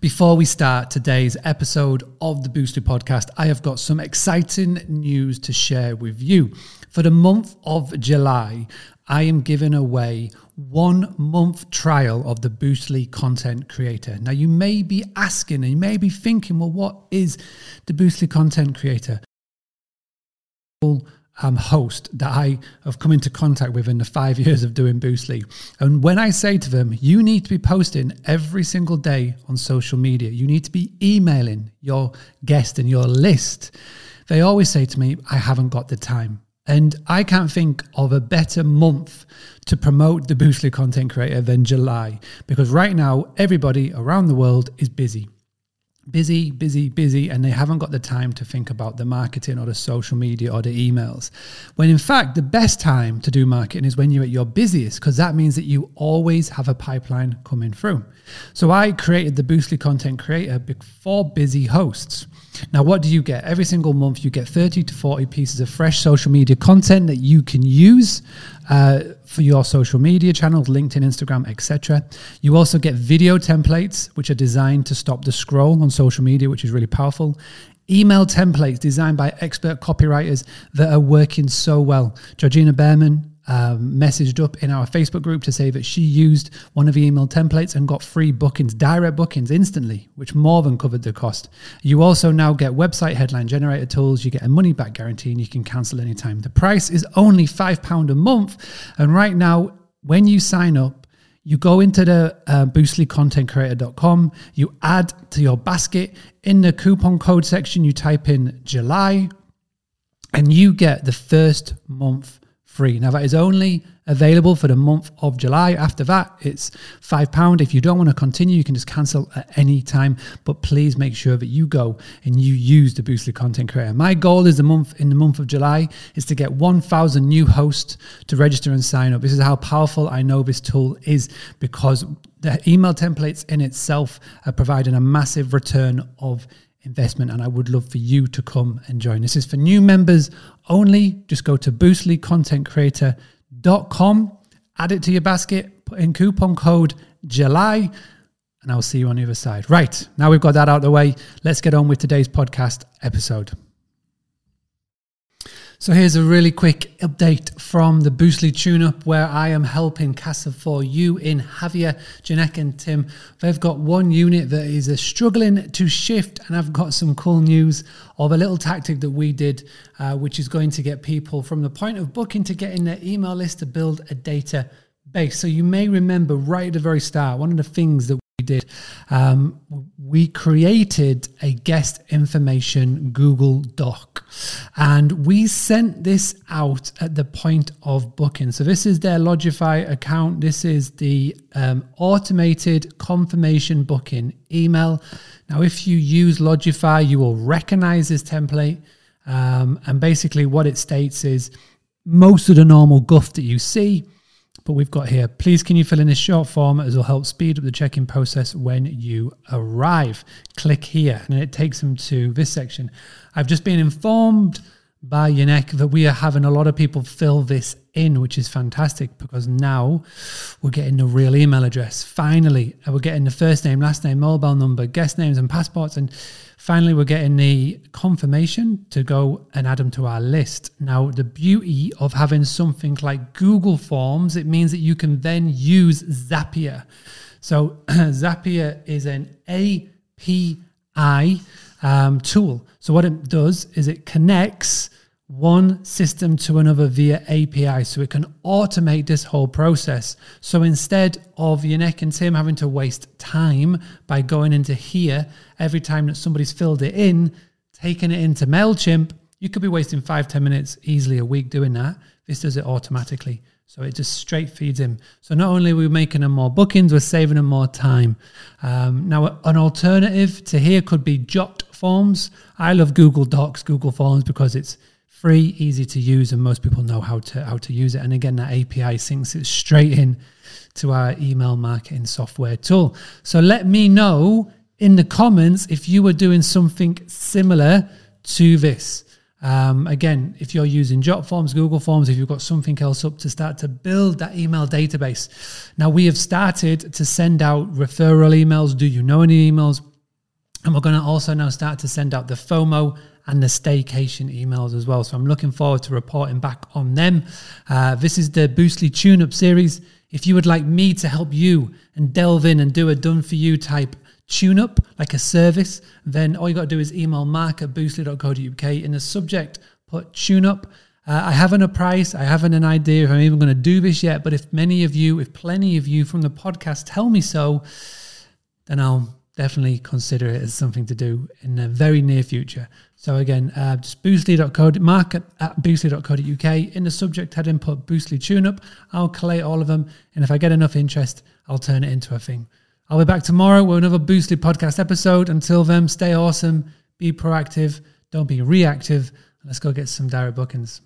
Before we start today's episode of the Boostly podcast, I have got some exciting news to share with you. For the month of July, I am giving away one month trial of the Boostly content creator. Now, you may be asking and you may be thinking, well, what is the Boostly content creator? Um, host that I have come into contact with in the five years of doing Boostly. And when I say to them, you need to be posting every single day on social media, you need to be emailing your guest and your list, they always say to me, I haven't got the time. And I can't think of a better month to promote the Boostly content creator than July, because right now, everybody around the world is busy busy, busy, busy, and they haven't got the time to think about the marketing or the social media or the emails. When in fact, the best time to do marketing is when you're at your busiest, because that means that you always have a pipeline coming through. So I created the Boostly Content Creator for busy hosts. Now, what do you get? Every single month, you get 30 to 40 pieces of fresh social media content that you can use uh, for your social media channels, LinkedIn, Instagram, etc. You also get video templates, which are designed to stop the scroll on social media, which is really powerful email templates designed by expert copywriters that are working so well. Georgina Behrman um, messaged up in our Facebook group to say that she used one of the email templates and got free bookings, direct bookings instantly, which more than covered the cost. You also now get website headline generator tools, you get a money back guarantee, and you can cancel anytime. The price is only £5 a month. And right now, when you sign up, you go into the uh, boostlycontentcreator.com, you add to your basket. In the coupon code section, you type in July, and you get the first month free. Now, that is only available for the month of July. After that, it's £5. If you don't want to continue, you can just cancel at any time. But please make sure that you go and you use the Boostly Content Creator. My goal is the month in the month of July is to get 1,000 new hosts to register and sign up. This is how powerful I know this tool is because the email templates in itself are providing a massive return of investment and I would love for you to come and join. This is for new members only. Just go to boostlycontentcreator.com, add it to your basket, put in coupon code July, and I'll see you on the other side. Right, now we've got that out of the way. Let's get on with today's podcast episode. So here's a really quick update from the Boostly Tune Up where I am helping Casa for you in Javier, Janek and Tim. They've got one unit that is struggling to shift and I've got some cool news of a little tactic that we did uh, which is going to get people from the point of booking to getting their email list to build a data base. So you may remember right at the very start, one of the things that did, um, we created a guest information Google Doc and we sent this out at the point of booking. So, this is their Lodgify account. This is the um, automated confirmation booking email. Now, if you use Lodgify, you will recognize this template. Um, and basically, what it states is most of the normal guff that you see but we've got here. Please, can you fill in this short form as will help speed up the check-in process when you arrive. Click here, and it takes them to this section. I've just been informed by Yanek that we are having a lot of people fill this in, which is fantastic because now we're getting the real email address. Finally, uh, we're getting the first name, last name, mobile number, guest names, and passports, and Finally, we're getting the confirmation to go and add them to our list. Now, the beauty of having something like Google Forms, it means that you can then use Zapier. So, Zapier is an API um, tool. So, what it does is it connects one system to another via API so it can automate this whole process. So instead of Yanek and Tim having to waste time by going into here every time that somebody's filled it in, taking it into MailChimp, you could be wasting five ten minutes easily a week doing that. This does it automatically. So it just straight feeds in. So not only are we making them more bookings, we're saving them more time. Um, now, an alternative to here could be Jot Forms. I love Google Docs, Google Forms because it's free, easy to use, and most people know how to how to use it. And again, that API syncs it straight in to our email marketing software tool. So let me know in the comments if you were doing something similar to this. Um, again, if you're using Jot Forms, Google Forms, if you've got something else up to start to build that email database. Now, we have started to send out referral emails. Do you know any emails? And we're going to also now start to send out the FOMO and the staycation emails as well. So I'm looking forward to reporting back on them. Uh, this is the Boostly Tune Up series. If you would like me to help you and delve in and do a done for you type tune up, like a service, then all you got to do is email mark at boostly.co.uk. In the subject, put tune up. Uh, I haven't a price. I haven't an idea if I'm even going to do this yet. But if many of you, if plenty of you from the podcast tell me so, then I'll definitely consider it as something to do in the very near future. So again, uh, just boostly.co, mark at, at boostly.co.uk. In the subject heading, put Boostly Tune Up. I'll collate all of them. And if I get enough interest, I'll turn it into a thing. I'll be back tomorrow with another Boostly podcast episode. Until then, stay awesome, be proactive, don't be reactive. Let's go get some direct bookings.